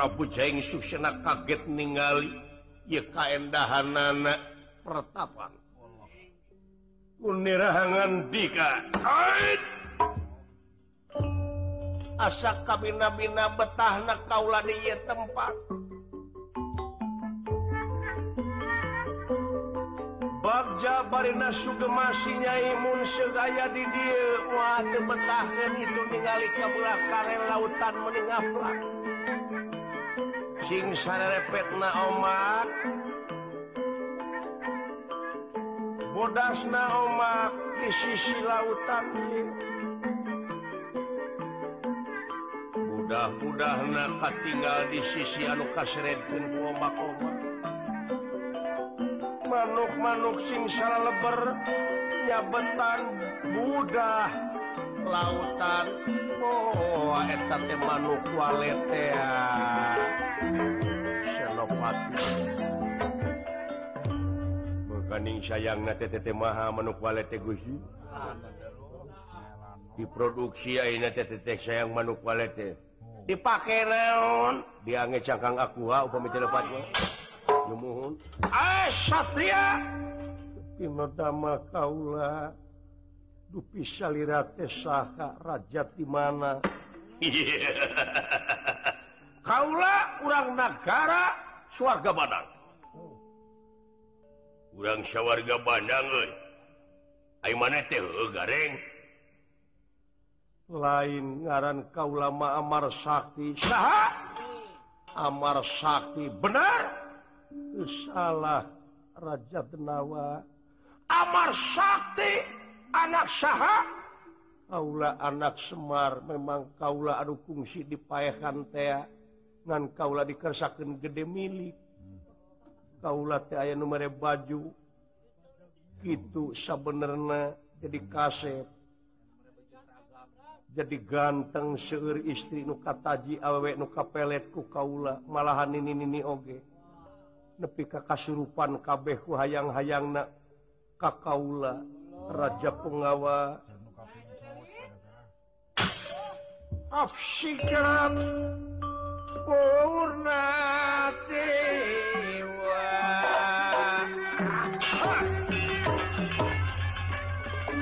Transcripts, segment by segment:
Prabu Jaing Susena kaget ningali ya kaendahanana pertapan Munirahangan dika. Ait! asa kabina-bina betahna kaula di ieu tempat. Bagja barina sugemasi Nyai Mun segaya di dieu wah teu betahkeun itu ningali ka belah karen lautan mending kucing sarepet na omak. Bodas na omak di sisi lautan mudah-mudah na katinggal di sisi anu kasredkeun ku omak-omak. Manuk-manuk sing salah leber nyabetan mudah. Lautan oh eta teh manuk waletea ah. mekaning sayang na TT maha manukbalik diproduksi TT sayang manuk manukbalik Dipake naon diange cangkang aku upamipatmohun Satria! Pinodama Kaula dupi salirate saha raja di mana. Kaula urang negara swarga Badang urang syawarga Bandang goreng lain ngaran kaulama Amar Sakti. Sah Amar Sakti benar? Euh, salah Raja Denawa. Amar Sakti anak sah Kaula anak Semar memang Kaula Aduh fungsi dipayahan tea ngan kaula dikersakan gede milik. Kaula teh aya nomor baju. Itu sabenerna jadi kaset. Jadi ganteng seueur istri nu kataji awewe nu kapelet ku kaula. Malahan ini ini oge. Nepi ka kakasurupan kabehku hayang-hayang na kakaula raja pengawa Afsikat sempurna jiwa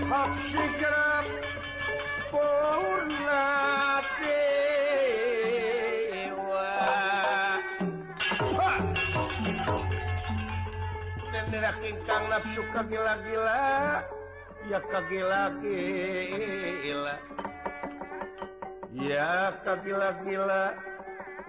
Hak si kerap purna jiwa Nendera kingkang nafsu kagila-gila Ya kagila-gila Ya kagila-gila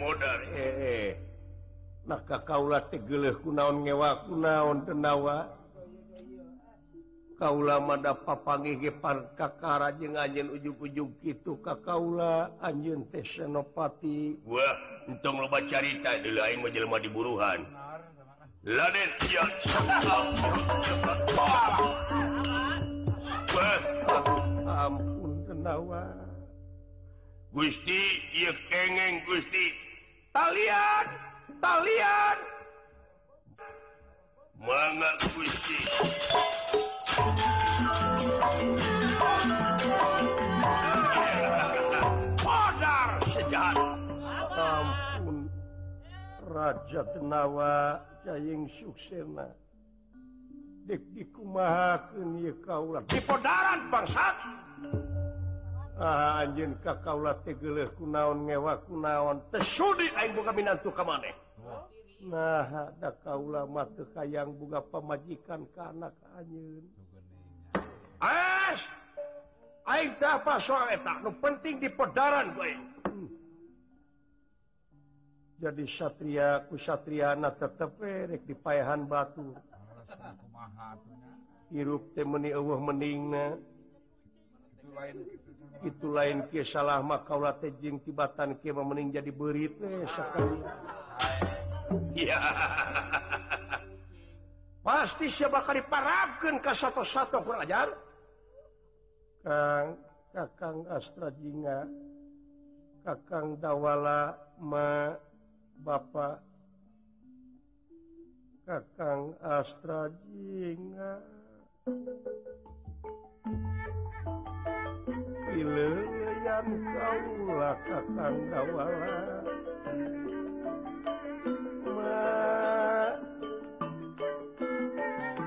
modal. Eh, eh, eh. Maka kaulah tegeleh kunaon ngewa kunaon tenawa. Papangi papangge Kakara je ngajen ujug-ujung itu Kakaula teh senopati. Wah untung loba carita di lain menjelma diburuhan. Laden ah, ampun kenawa Gusti iya kengeng Gusti. kalian kalian Gusti. Odar sejahat. Ampun Raja Tenawa Jaying Suksena. Dik dikumahakan ya kaulah. Di podaran bangsa ah, anjin ka kaula tegele kunaon ngewa kunaon. Tesudi aing boga minantu ka maneh. Nah da kaula mah teu hayang boga pamajikan ka anak anjeun. As aing teh apa soal eta nu penting di pedaran ku aing. Hmm. jadi satria ku satriana tetep rek payahan batu. Hirup teh meuni eueuh meningna. itu lain salah maka jeng tibatan Ki mening jadi berit pasti siapa kali diparapkan ke satu-satu pelajar Kang Kakang Astra Jinga Kakang Dawala Ma Bapak Kakang Astrajinga sileyan kaulah katanggawala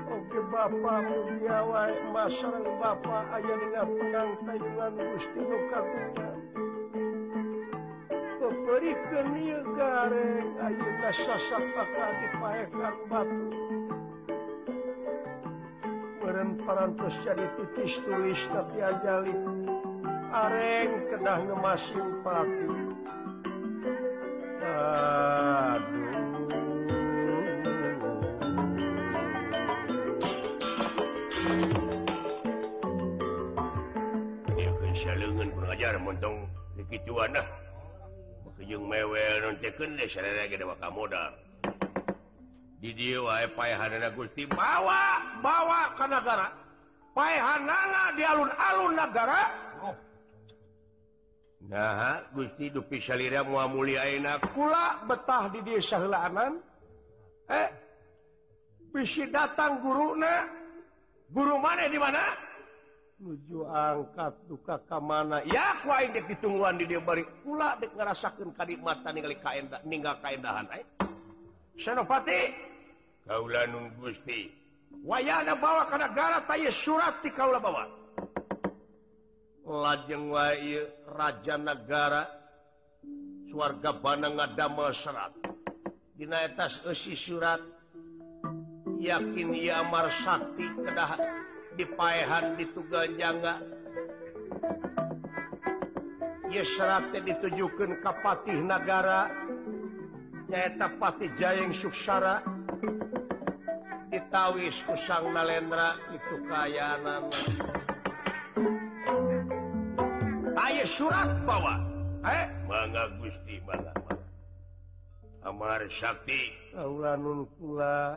Oke Bapak mudiawai masang Bapak ayah dengan pegang tayungan Gusti nu kagungan Peperikeun ieu gareng ayeuna sasak dipaekan batu Beren parantos jadi titis tulis tapi ajalik areng kedah ngemasin papi. Lengan pengajar montong? Dikituan dah. Kejung mewel non teken deh sarana gede waka modal di dia wae paehanana Gusti bawa bawa ka negara. Paehanana di alun-alun negara. nah Gusti dupi salirira mua muliaak kula betah di dialaan eh bisi datang guru na guru mana di mana? Nuju angkat duka ke mana? Ya ku aing dek ditungguan di dia bari. Kula dek ngerasakan kalimatan ningali kaendah ninggal kaendahan eh. Senopati kaula nun gusti. Wayana bawa ka gara taya surat ti kaula bawa. lajeng wa raja negara warga Banang ngadamel serat. Di atas esi surat yakin ia Amar Sakti kedah dipahan dituganjangga Yesratnya ditujukan Kapatih negara nyaeta Pati Jayeng Suksara. Ditawis usang Nalendra itu kayanan Ayo surat bawa. Eh? Manga Gusti Amar Sakti pula.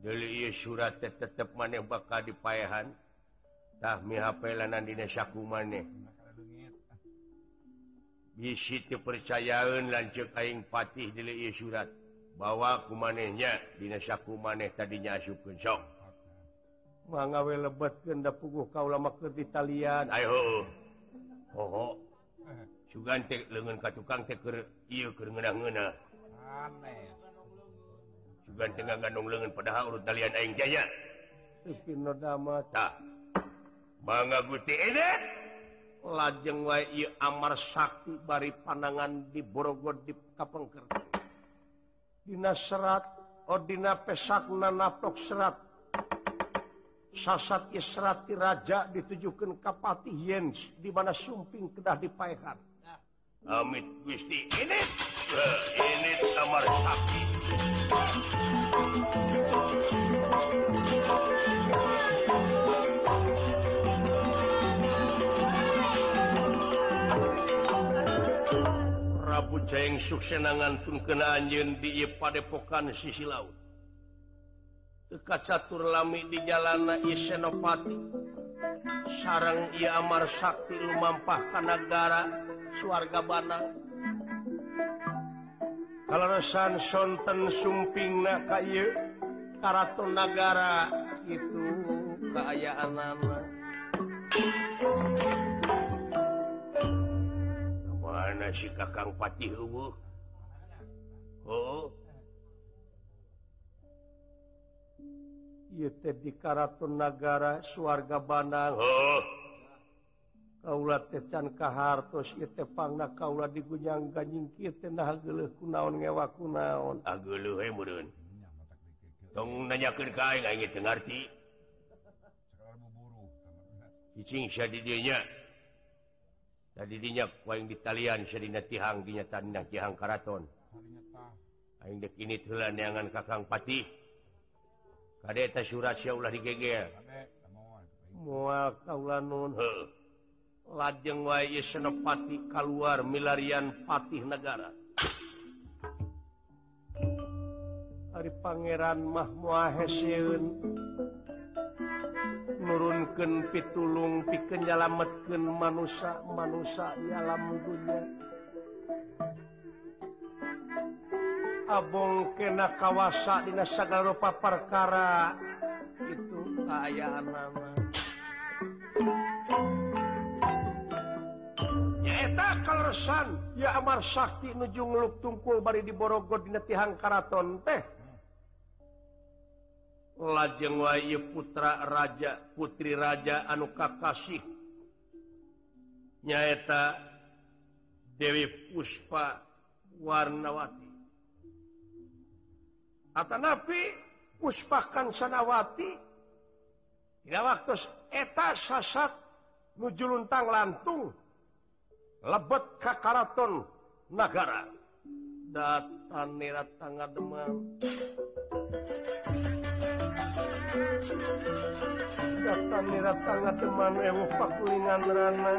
Deli surat tetap maneh bakal dipayahan. Diku maneh. Bisi kepercayaan lanjut Aing Patih deli surat. Bawa ku manehnya Diku maneh tadinya asyup kencok mangwe lebet genda puguh kau lama ke Italian Ayo. Oh sugantik lengan ka tukang teker iya ke ngena-ngena tengah gandong lengan padahal urut talian aing jaya Sepino damata Mangga guti ini eh, lajeng wae ieu amar sakti bari panangan di Borogod di Kapengker. Dina serat, oh, odina pesakna natok serat. sasat Israt Raja ditujukan kapati Yen di mana sumping kedah dipaehan Amit Gusti ini eh, ini kamar sakti. Prabu Jeng Suksenangan pun kena anjen di Padepokan sisi laut. Eka catur lami di jalana Isenopati sarang ia Amar Sakti lumampah Kanagara warga Banang kalausan sonten sumping na kayu Karaton negara itu keayaan lama mana si Kakang Patih Oh di Karaton negara swarga Bandang oh. Kaula tecan kahartos pang kaula digujang ganjing kunaon ngewa kunaon. Tadinya tadinya paling di Italian Serina tihang dinyatahang Karaton. Ini telanangan Kakang Patih. Kadeta surat Syaulah digegel. mual kaulanun heuh. Lajeng wae senepati keluar milarian patih negara. hari pangeran mah moal. Nurunkeun pitulung pikeun nyalametkeun manusia-manusia di alam dunya. Abong kena kawasa di rupa perkara. Itu ayaah nyaetasan ya Amar Sakti nujung luk tungkul bari di Borogo di Tihang Karaton teh. Lajeng Wahyu putra raja Putri Raja anu kakasih. Nyaeta Dewi Puspa warnawati. Atanapi puspakan sanawati. Tidak waktu eta sasat nujuluntang lantung lebet kakaraton negara datan nirat tangga demam. Datan nirat tangga demam eh, ewu pakulingan rana.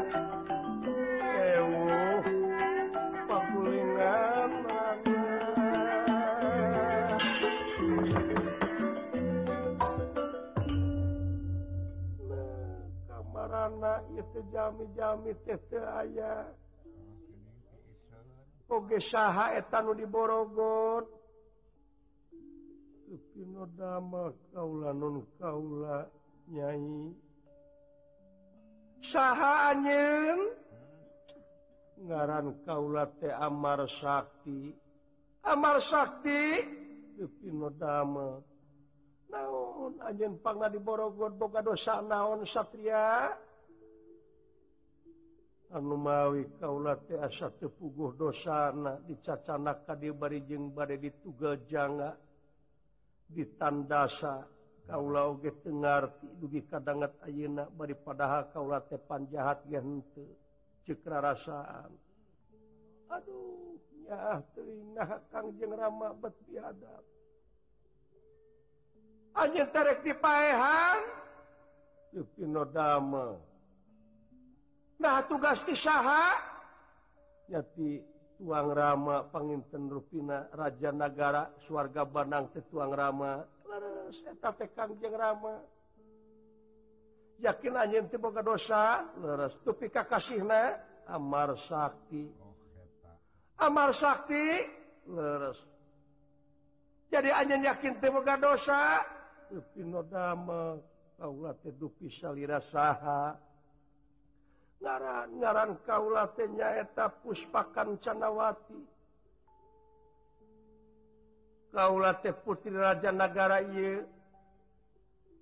itu jami-jami aya Oge saha etan di Borogo kaula non kaula nyai saha anjing ngaran kaula teh Amar Sakti Amar Sakti naon anjing pangna di Borogo boga dosa naon Satria mawi anumawi kaulasa tepuguh dosana dicacana kadbarijeng badai ditugajanga ditandasa. Kaula oge Tengarti dugi kadangat ayeak daripada kaula tepan jahat yangente cekra rasaan Aduhnya telinga Kangjeng Rama bet biadab. Hanya terek dipaehan? Yupinodama nah tugas disaha yati tuang Rama penginten Ruina Raja Nagara suarga Banang Tetuang Rama. Rama. Yakin anj boga dosa? Tupi kakasih Amar Sakti. Oh, Amar Sakti? Leres jadi anj yakin boga dosa? Dupino dama kaulah tedupi salira saha. ngaran-garan kauulanyaeta puspakan canawati Kaula teh putri raja negara ye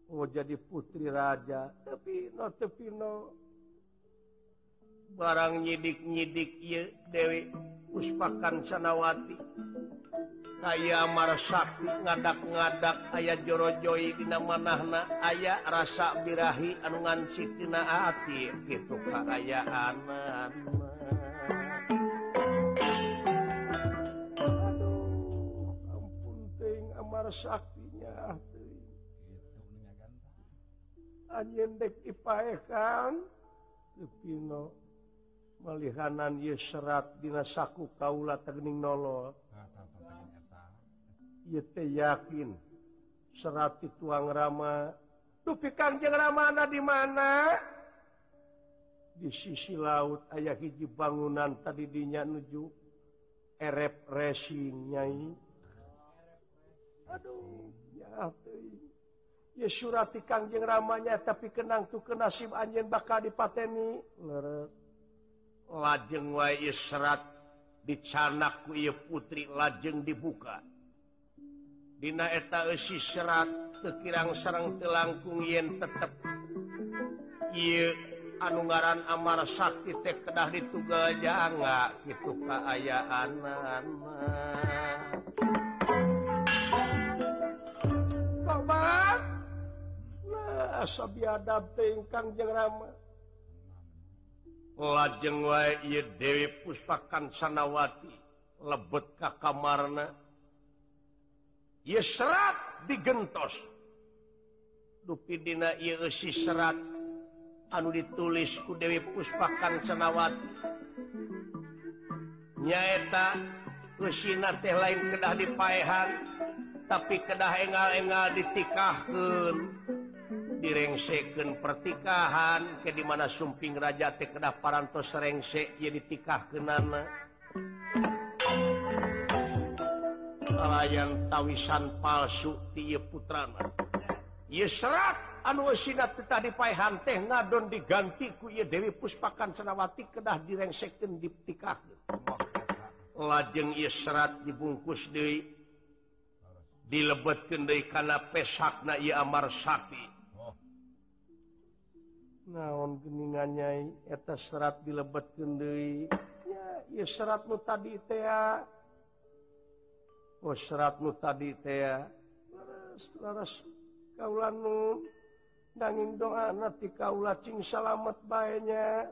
Oh jadi putri raja. Tapi no tepino barang nyidik-nyidik ye Dewi. Puspakan canawati aya marsakti ngadak-ngadak ayat jorojoi Dina manahna aya rasa birahi anungan Sitinaati gitu keayaan saktinya anjendek dipaekan Pino melihanan Yesrat Dina saku Kaula Terning nolot yakin serati tuang Rama. Tupi Kanjeng Ramana di mana? Di sisi laut ayah hiji bangunan tadi dinya nuju erep racing nyai. Aduh. Ya ya surati Kanjeng Ramanya tapi kenang tuh ke nasib anjen bakal dipateni. Lajeng wa serat dicanak ku putri lajeng dibuka. Dina eta esi serat kekirang sarang telangkung yen tetep. Iye, anungaran Amar Sakti teh kedah ditugal janga gitu keayaan lajeng wa Dewi Pustakan Sanawati lebet ka kamarna. serat digentos. Dupidina si serat. Anu ditulis ku Dewi Puspakan senawat. Nyaeta Ruina teh lain kedah dipaehan tapi kedah engal-engal ditikahkan direngsekan pertikahan ke dimana sumping raja teh kedah parantos serengsek jadi ditikah kenana kalayan tawisan palsu ti putrama serat anu tadi paahan teh ngadon diganti ku ye Dewi Puspakan Senawati kedah direngsekkeun diptikah lajeng serat dibungkus deui dilebetkeun deui kana pesakna ia Amar Sakti naon geuningan eta serat dilebet deui. Ya Yerat nu tadi teh seratmu tadi kaulanungin doati kaulacing salamet baiknya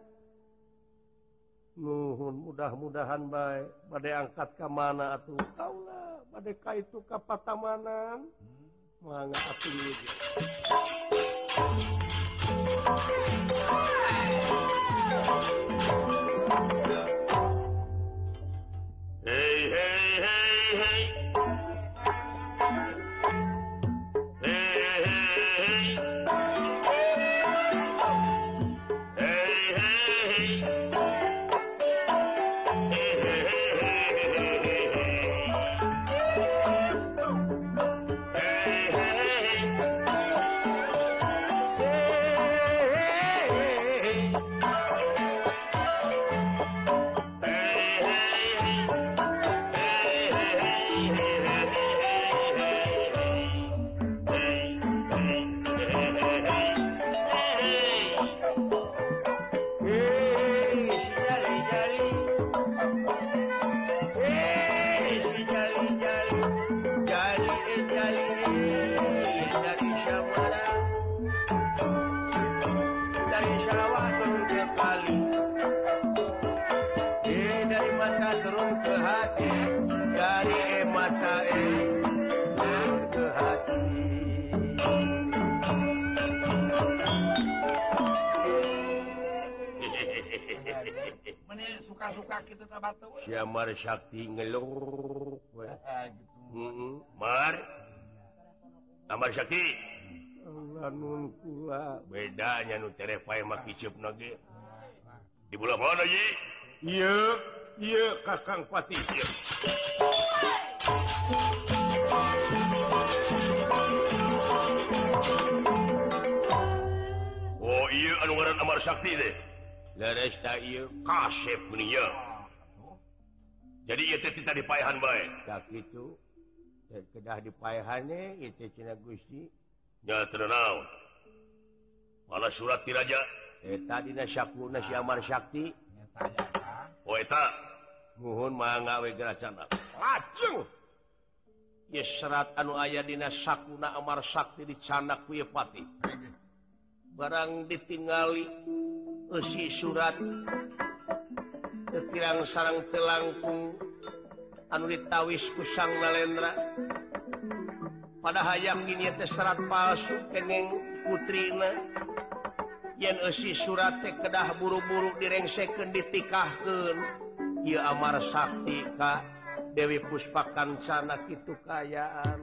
nuhun mudah-mudahan baik badai angkat ke mana tuh kaulah badaiika itu kapatamanan manga hmm. suka-suka Sakti ngelur Mar Sakti. Bedanya nu terefai di bulan mana ye iya iya kakang pati. Iya. Oh iya anu ngaran Amar Sakti deh. jadi kita dipahan baik itu kedah dipahannya itu Cina Gusti. Ya terkenal malah surat tiraja eta eh, dina syakuna si Amar Sakti oh eh, eta nuhun mangawe geracana lajeng ya serat anu aya dina sakuna Amar Sakti dicanak canak kuye pati barang ditinggali Usi surat ketirang sarang telangkung anu ditawis kusang nalendra pada hayam ini serat palsu kenging putrina yen esi surat kedah buru-buru direngsekan ditikahkeun ieu amar sakti ka Dewi Puspakan sana kitu kayaan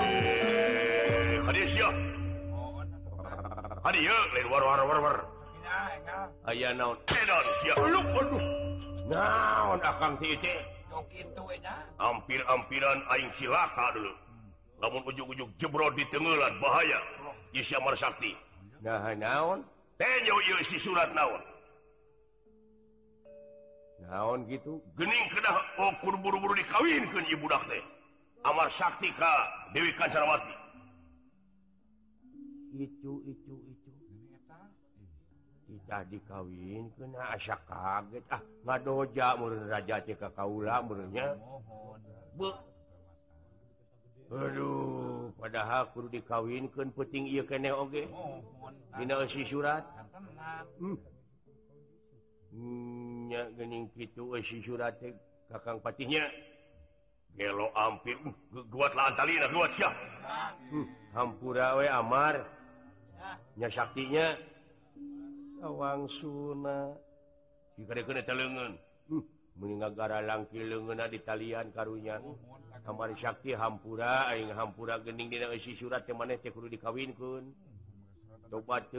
yeah. Hadis ya. aya naon? Eh, naon? Hampir-ampiran aing silaka dulu. Namun ujung-ujung jebro di tenggelan bahaya. Isyamar Sakti. Nah naon? Eh, si surat naon? Naon gitu? Gening kedah okur oh, buru-buru dikawinkan ibu dak Amar Sakti ka Dewi Kancawati itu itu kita dikawin kena asya kaget ah ngadoja murun raja cek kaula murunnya Aduh, padahal kudu dikawinkan peting iya kene oge. Si surat. Hmm. Nya gening gitu si surat kakang patinya. Gelo ampir, hmm, guat lah antalina, guat hmm, Hampura we amar. Nya saktinya. Awang Suna hmm, menggara langki lengena di talian karunnya kamar Syakti hampura Aing hampura gening di surat maneh dikawin tobat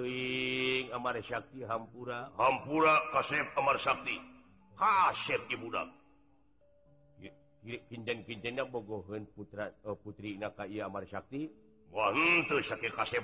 Amar Syakti hampura. Hampura kasep Amar Sakti kasep ibudak bogohan putra eh, uh, putri Amar Sakti Wah, kasep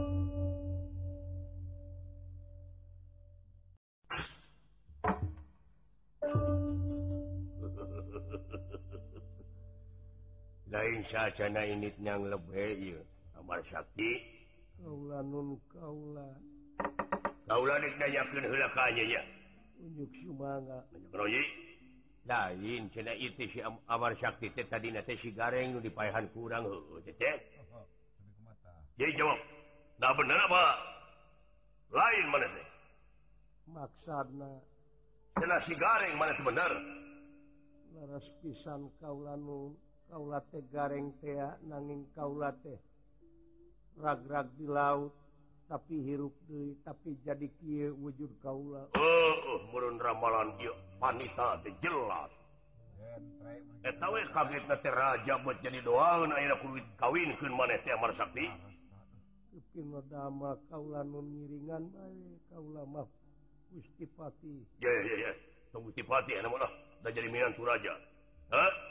lain sacana init yang lebih kamar Sakti. Nun lain itu si Amar Sakti tadi si gareng dipahan kurang jawab. Nggak bener apa lain mana teh maksana cina si gareng mana teh bener laras pisan kaula nu kaulate gareng tea nanging kaulate. Ragrag di laut tapi hirup duit tapi jadi Ki wujud Kaula. Oh, murun ramalan wanita jelas. Eh, kaget raja buat jadi doang kulit kawin Sakti. Kaulangiringan eh, kaulamah Gustipati. Gustipati jadi Minantu Raja. Hah?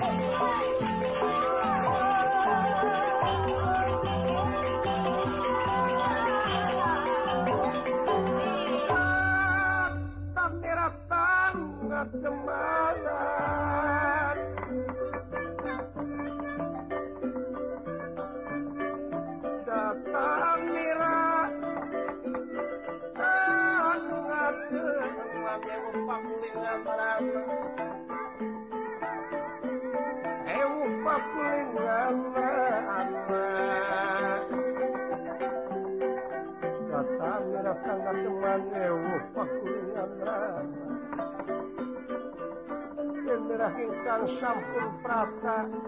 the mind. ingkang sampun prata.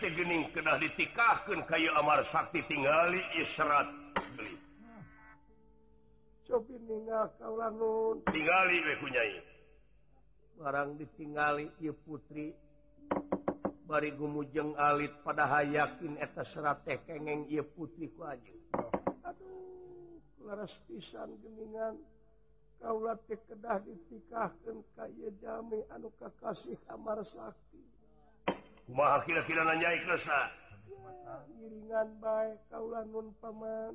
tegening kedah ditikahkan kayu Amar Sakti tinggali israt. Tinggali wekunyai barang ditinggali Iu putri. Bari gumujeng alit pada hayakin eta serat teh kengeng ia putri ku aja aduh laras pisan geningan. Kaulah teh kedah ditikahkan kaya jami anu kakasih Amar Sakti. kumaha kira-kira nanyai ikhlasna ngiringan baik kaulah nun paman.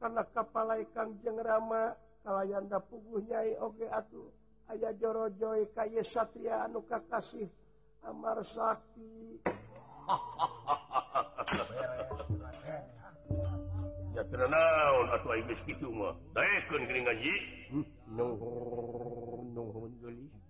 Karena kapala kang jeng rama kalayan da puguh nyai oge atuh. Aya jorojoy kaya satria anu kakasih amar sakti. Ya ternaun atuh aing geus mah? Daekeun geuningan yi hmm, nuhun nuhun gelis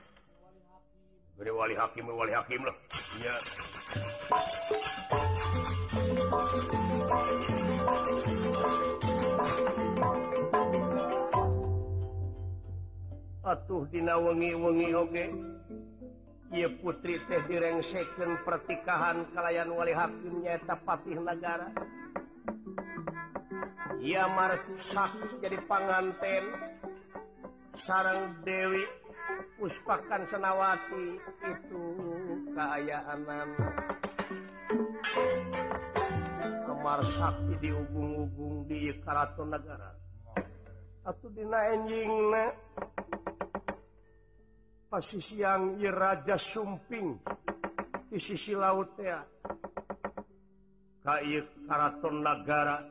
Wali Hakim Wali Hakim loh ya. atuh dina wengi-wengi oge Iye putri teh direngsekeun pertikahan kalayan wali hakimnya nyaeta patih negara Ia marsak jadi panganten. Sarang Dewi puspakan senawati itu keayaanan kemar Sakti dihubung-hubung di Karaton negara. Atau Dinanjing pasti siang Iraja Sumping di sisi laut ya Kair Karaton negara.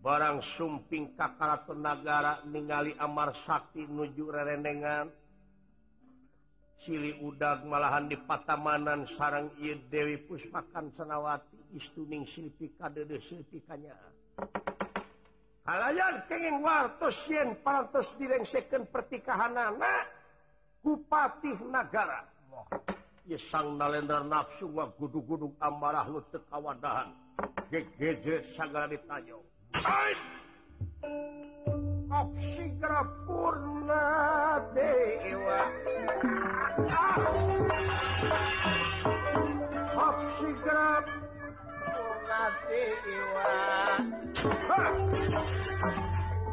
Barang sumping Kakaraton negara ningali Amar Sakti nuju rerenengan. cili udag malahan di patamanan sarang I Dewi Puspakan Senawati istuning Silpi Kadede Silpikanya halayan kenging wartos yen parantos direngsekeun pertikahanana kupatih nagara. Wah ye sang nalendra nafsu wa gudu-gudung amarah lu tekawadahan gegeje sagala ditanyo Sigapurna Dewa Hop Sigap Purna Dewa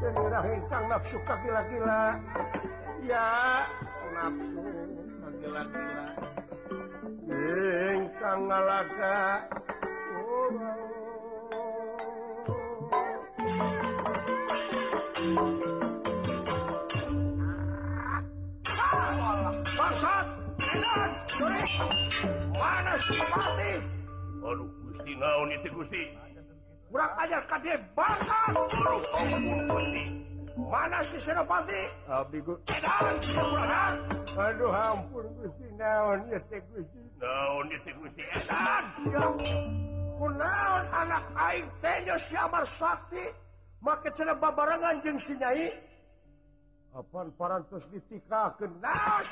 Jenirah ingkang nafsu kagila-gila Ya nafsu kagila-gila Hintang ngalaga. Waduh Gusti naon itu Gusti kurang ajar kadek banget mana si Senopati aduh ampun Gusti naon itu Gusti naon itu Gusti edan kunaon anak aing teh nyabar sakti make cenah babarangan jeung si Nyai Apaan parantos ditikaken. Nah,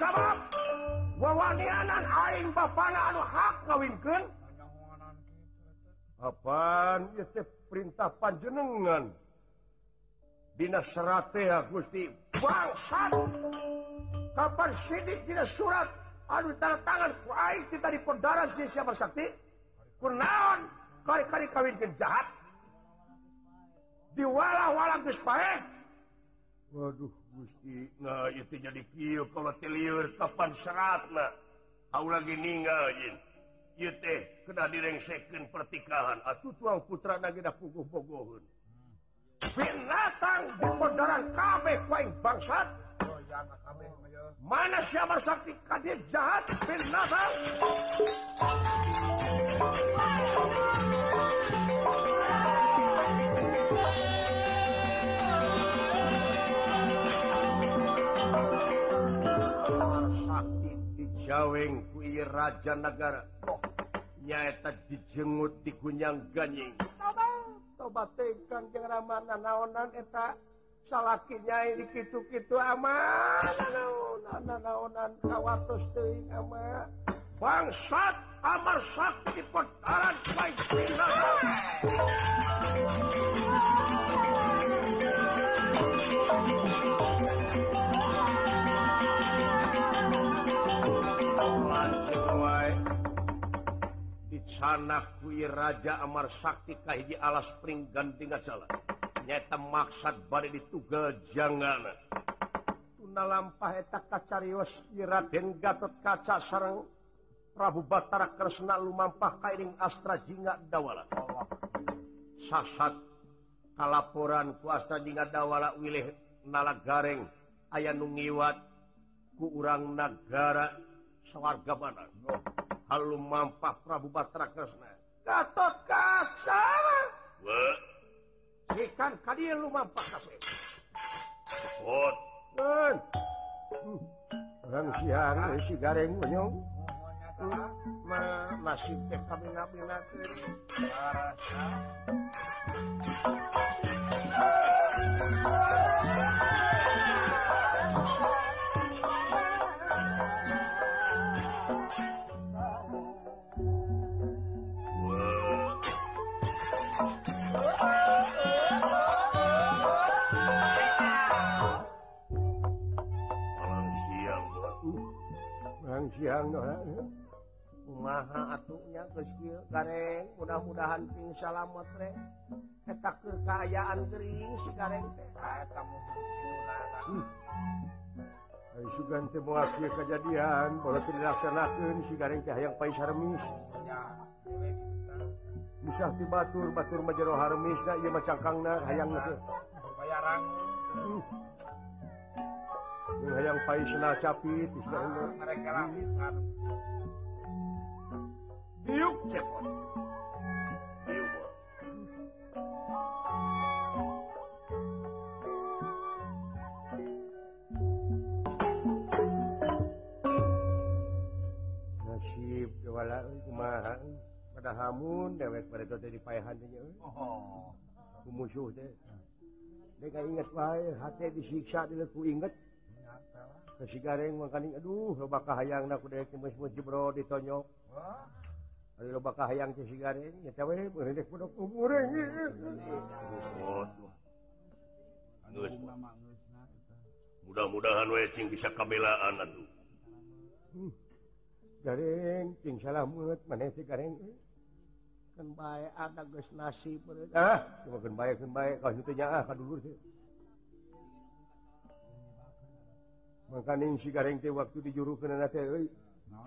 Wawanianan aing bapana anu hak ngawinkan apaan? Itu perintah panjenengan. Dina serate ya Gusti. Bangsat! Kapan sidik dina surat anu tanda tangan ku aing kita di pendaran si siapa sakti? Kunaon kari-kari kawinkan jahat. Diwala-wala geus paeh. Waduh. Gusti nah, itu jadi kiu, kalau teliur kapan serat A lagi ninggal jin Iya teh kena direngseken pertikahan. Atau tuang putra nageda puguh-bogohun binatang dipondaran kabeh paling bangsat. Oh, ya, mana siapa sakti kadir jahat binatang? digoreng kui Raja negara oh, nyaeta dijenggut digunyang ganying. Tobakan mana naonan eta. Salahnya ini gitu-kitu ama. Bangsat Amar Sakti Petaran baik sana kui Raja Amar Sakti Kahiji alas spring gantingat salah nyata maksad bad dituga jangan. Tuna lampah etak kacarios Raden Gatot kaca sarang Prabu Batara Kresna lumampah kairing Astra Jingga Dawala. Sasat kalaporan ku Astra Jingga Dawala wilih Nala Gareng. Ayah nungiwat ku urang negara sewarga mana no. Hallum mampa Prabu Batra Kresna Gatot Kaca ikan tadi lu mampa oh. hmm. orang siang eh, si gareng menyong masih teh kami nabi nanti. Thank you. siang eh, eh. maha atuhnya kecil garreng mudah-mudahan ping salamet rek. Tak kekayaan kering si garreng hmm. Sugan muafi kejadian kalau dilaksanakan si gareng teh yang pai sarmis bisa dibatur batur batur majero harmis da ieu mah cangkangna hayang bayaran. Hmm. yang paisna capit pada hamun dewek pada jadi payahannya musuh deh ingat baik hati disiksa dileku inget gareng makaning aduh lobaka hayang na bro ditonyok lobaka hayang si gareng mudah-mudahan wecing bisa kabelaan aduh. Hmm. Gareng cing salah mulut mana si gareng kan baik ada gus nasi ah cuma kan baik kan baik. Kalau itu nyaah kan dulu sih. makaning sigareng teh waktu dijuru ke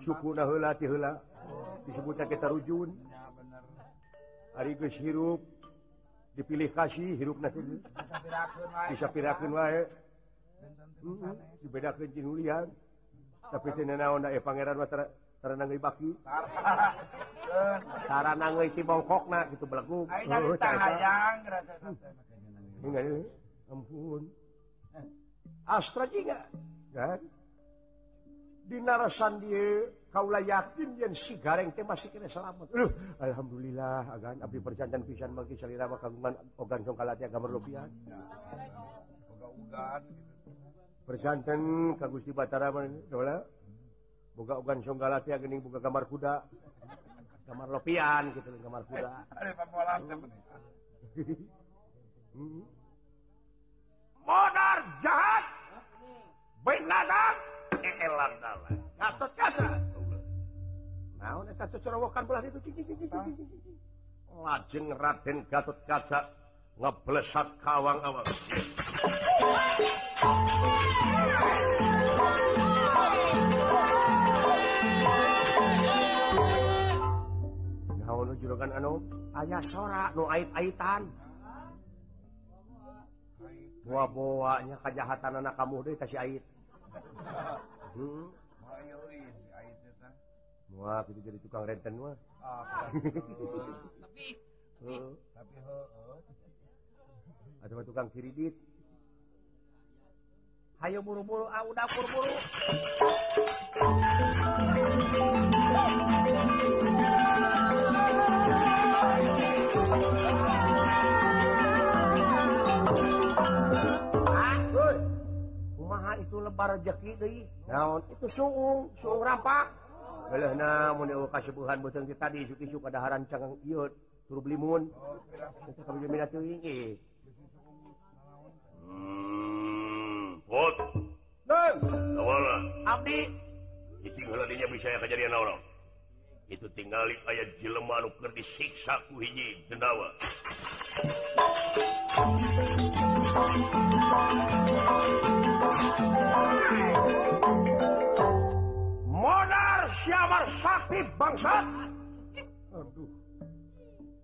suku nalatila disebut kita rujun. Hirup dipilih kasih hirup bisa hmm, pirakan wae. Hmm, Dibedakan jinulian tapi naon pangeran Taranangai baki. Taranangai ti bongkok na gitu belagu. Ayo hayang rasa Ampun. Astra juga. dinarasan dia kaulah yakin yang si gareng teh masih kena selamat. Aduh, Alhamdulillah, agan abdi perjanjian pisan bagi salira kagungan ogan songkalatnya gambar lopian. Ogan Perjanjian ka Gusti Batara dola. Boga ogan songgalatia geuning boga gambar kuda. Gambar lopian gitu gambar kuda. Ada pamualan temen. lajeng Raden Gatot Kaca ngeblesat kawang awal juragan anu. Aya sora nu ait-aitan. Buah-boanya kejahatan anak kamu deh kasih aib hmm. Wah, itu jadi tukang renten wah. Ah, tapi tapi Ada ah, tukang kiridit. Hayo buru-buru, ah udah buru-buru. Ah, itu lebar rezeki deui. Naon itu suung, suung rampak. namunbuhan tadi padaran cangang iut suruh belimun Abdinya bisa kejadian orang. Itu tinggal ayat jelemah disiksaku disiksa ku hiji gendawa sakit bangsa Aduh.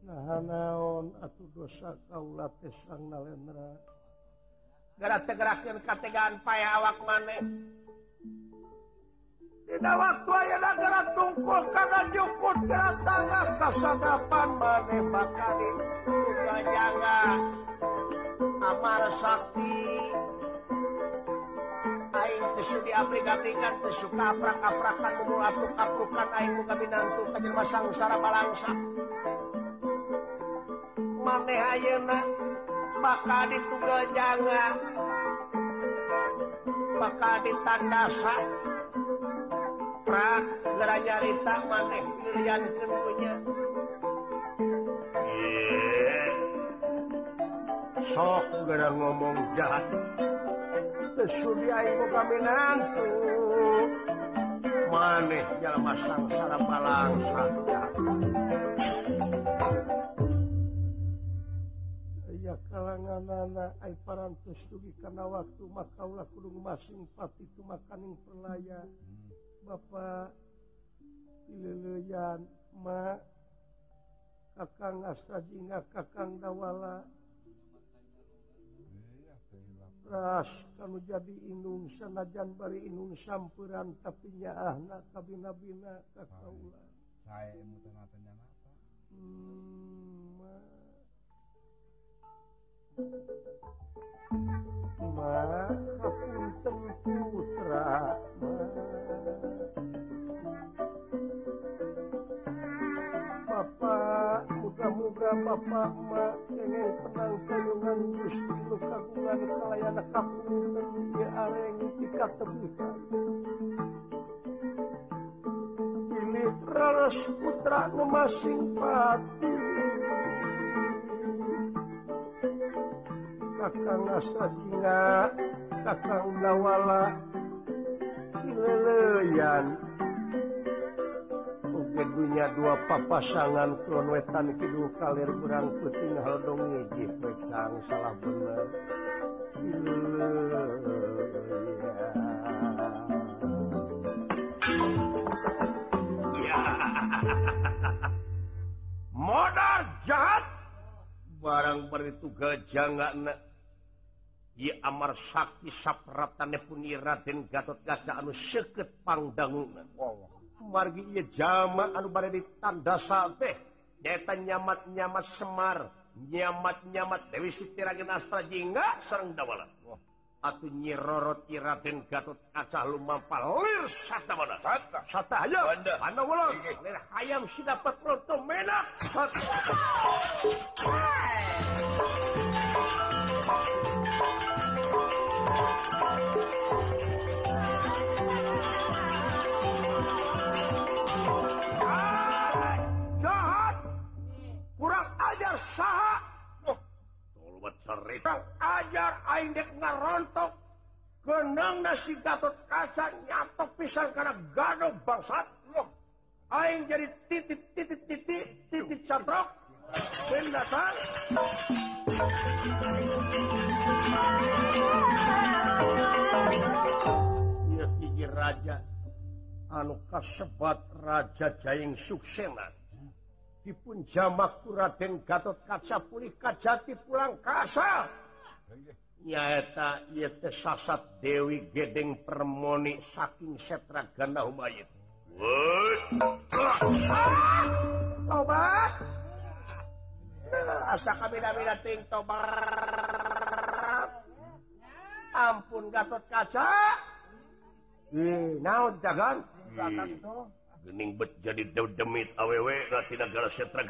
Naon atau dosa kauula pisang nalendra. Gerak-gerakan kategaan payah awak maneh tidak waktu ayeuna gerak tungkul karena jukut gerak tangan. Kasadapan maneh bakal jangan amar sakti. di Afrika-afrikan suka aprak-aprakan umur apruk-aprukan aing muka binantu kajelma sangsara balangsa maneh ayeuna maka ditugel janga maka ditandasa prak gara nyarita maneh pilihan tentunya sok gara ngomong jahat. kesudiaminantu maneh dalam masangsara palang ya kalangan anak parantus dugi karena waktu makaulah kurung masing pati itu makaning perlaya. Hmm. Bapak Ileluyan Ma Kakang Astajinga Kakang Dawala ras kamu jadi inung sanajan bari inung sampuran tapinya ahna kabina-bina kakaulan saya mutena-tena apa hmm, ma. Kapunten putra ma. Bapak muka-muka Bapak Mak pengen eh, tenang kandungan Gusti lu kagungan kalayan kapunten di areng dikatebusan Pilih raras putra nu masing pati. Kakang Asajina Kakang Lawala Leleyan. kedunya dua papasangan Klon wetan Kidul kalir kurang puting hal dong ngiji sang salah bener. Modal jahat. Barang beritu gajah nggak di Amar Sakti sapratan Punira Raden Gatot Kaca anu seket pangdangunan Allah margi jama anu bad di tanda deta nyamat-nyamat Semar nyamat-nyamat Dewi Siti Raden Astra Jingga sarang dawala. Oh. atuh Nyi Roro Raden Gatot Kaca lumampah lir sata mana sata sata aja. hayam ana wala hayam si dapat roto menak. Sata ajar ngarontok genang nasi Gatot kaca nyatok pisang karena gado bangsat. Aing jadi titik titik titik titik cantrok dan dasar. Raja. Anu kasebat Raja Jaing Suksena. dipun jamak Raden Gatot kaca pulih kajati pulang kasar nyaeta sasat Dewi Gedeng permoni saking setra ganda Humayit. Tobat. Asa kabeda-beda ting tobat. Ampun Gatot kaca. Ih, naon jagan? hmm. gening bet jadi demit aww negara setra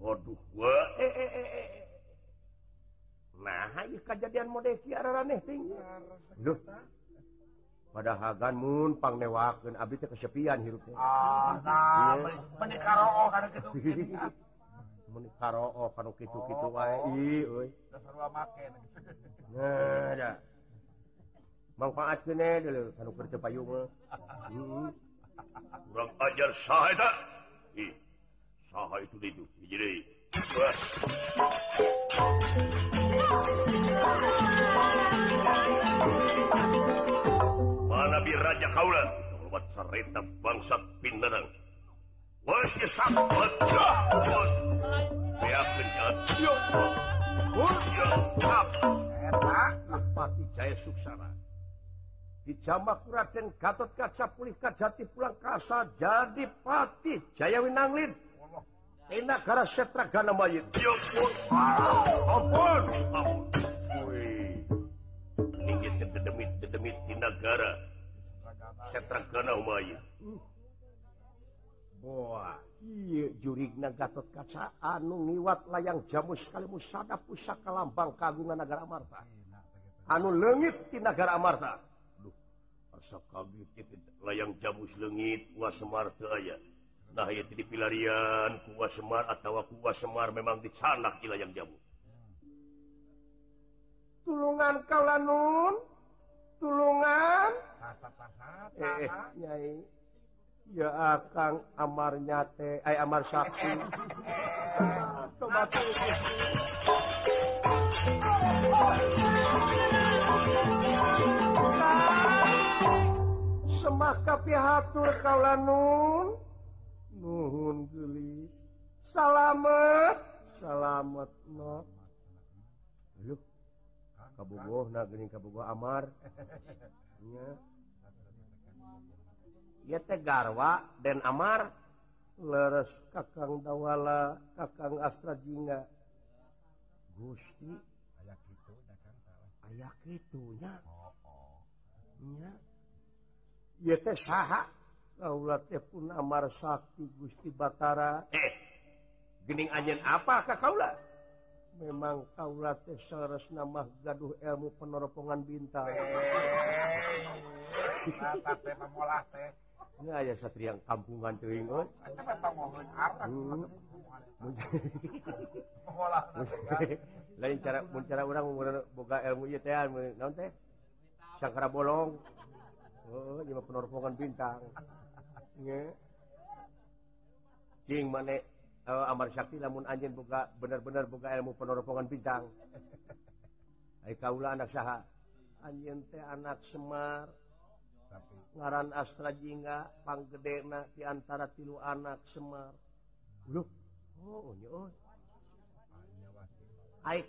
waduh wah, eh, eh, eh, eh. nah kejadian mode Duh, pada Hagan mun Mumpang newaken habis kesepian hirup karo oh, kan kitu-kitu oh, oh, wae. ieu dasar wa make. Nah da manfaat dulu keur teu payung eh. mah kurang ajar saha eta ih saha itu itu jadi mana bi raja kaula lewat sareta bangsa pindanang. Jamauraden Gatot kaca pulih Kajati pulang kasa jadi Patih Jaya Jayawinanglin negara setragana mayit. Di negara. Setragana mayit. Boah jurigna Gatot kaca anu niwat layang jamu sekali musada pusaka lambang kagungan negara Marta anu legit di negara Marta layang jamus legit nah, dipilarian kuas Semar atau kuas Semar memang dicanak di layang jamu. Tulungan kalau nun. Tulungan. Eh, nyai. ya akan amarnya teh ay amar sakti semaka pihatur kaulanun nuhun gelis salamet. Salamet no aduh kabogoh nah geuning kabogoh amar. Nya garwa dan Amar leres Kakang Dawala Kakang Astrajinga Gusti aya oh, oh. teh pun Amar Sakti Gusti Batara. Eh Gening Anjen apa apakah kaula? Memang kaula teh seharus nama gaduh ilmu peneropongan bintang. Eh, teh. aya satriang kampungan teuing euy. Hmm. Lain cara mun cara urang boga ilmu ieu teh naon teh? Sangkara bolong. oh, ieu penorpongan bintang. Nya. Cing mane uh, Amar Sakti lamun anjeun boga bener-bener boga ilmu penorpongan bintang. Ai kaula anak saha? Anjeun teh anak Semar, ngaran Astra Jingga Panggedenak diantara tilu anak Semar. Oh, oh.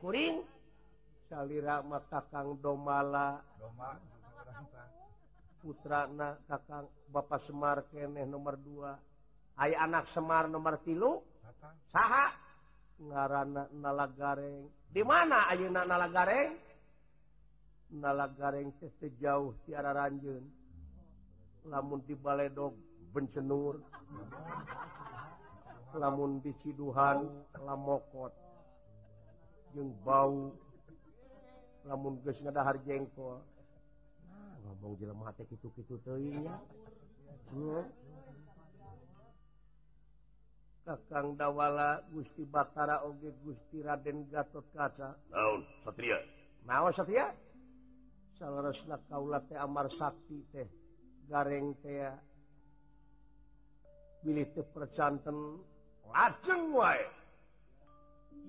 kuring? Salira mata Kang Domala. Putrana Kakang Bapak Semar Keneh nomor 2 aya anak Semar nomor tilu? Saha. Ngaran nala gareng di mana Ayeuna nala gareng nala gareng teh jauh tiara ranjun lamun di Baledog bencenur lamun di Ciduhan lamokot jeung bau lamun geus ngadahar jengkol nah, ngomong jelema teh kitu-kitu teuing nya hmm. Kakang Dawala Gusti Batara oge Gusti Raden Gatot Kaca. Naon Satria? Naon Satria? Saleresna kaula teh Amar Sakti teh garreng percanten lajeng wae.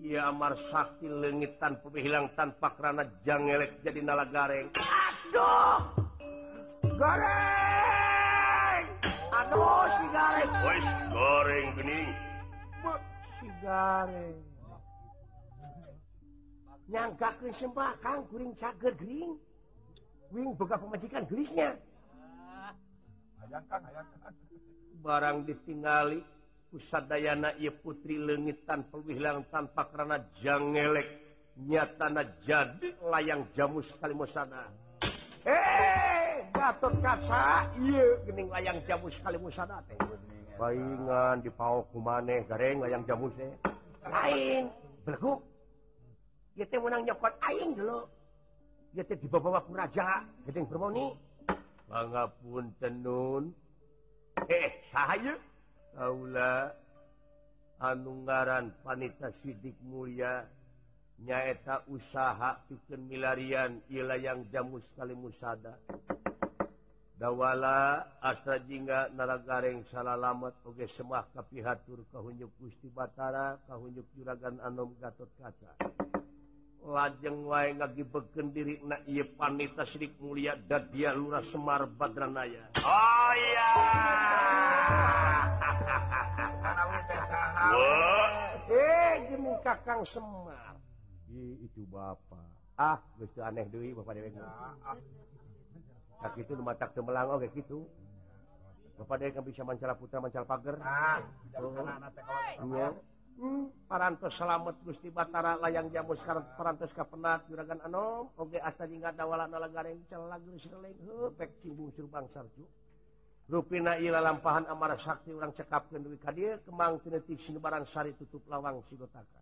Ya Amar Sakti legit tanpa hilang tanpa kerana jangelek jadi nala gareng Aduh! Gareng Aduh si gareng wes goreng bening. Si gareng nyangka ke sembah kang kuring cager gering. Wing buka pemajikan gerisnya barang ditingali pusat Dayana ia putri lengitan pewilang tanpa karena jangelek. Nyatana jadi layang jamu sekali musana eh Gatot kaca iya gening layang jamu sekali musana teh. Baingan dipaok kumaneh gareng layang jamu teh. Lain belguk dia teh menang nyokot aing dulu. Dia teh dibawa-bawa raja gedeng bermoni mangapun tenun. Eh saya Kaula anunggaran panita Sidik Mulia nyaeta usaha pikir milarian ialah yang jamu sekali musada. Dawala astra jingga naragareng salalamat oge semah kapihatur kahunjuk Gusti Batara kahunjuk juragan Anom Gatot Kaca. lajeng wa ngagi beken diri na panita Syrik mulia dan dia lurah Semar Badranaya. Oh iya. Eh, Kakang Semar. Itu Bapak. Ah gusti aneh Dewi Bapak Dewi kaki itu mata temelang oke gitu. Bapak Dewi kan bisa mancara putra mancara pagar ah, oh. Hmm, parantos selamat Gusti Batara layang jamu sekarang perantos kapenat juragan Anom oge asta hingga dawala sarju. Rupina ruina lampahan amarah Sakti orang cekapkan duwi dieu kemang kinetik sinebaran sari tutup lawang sigotaka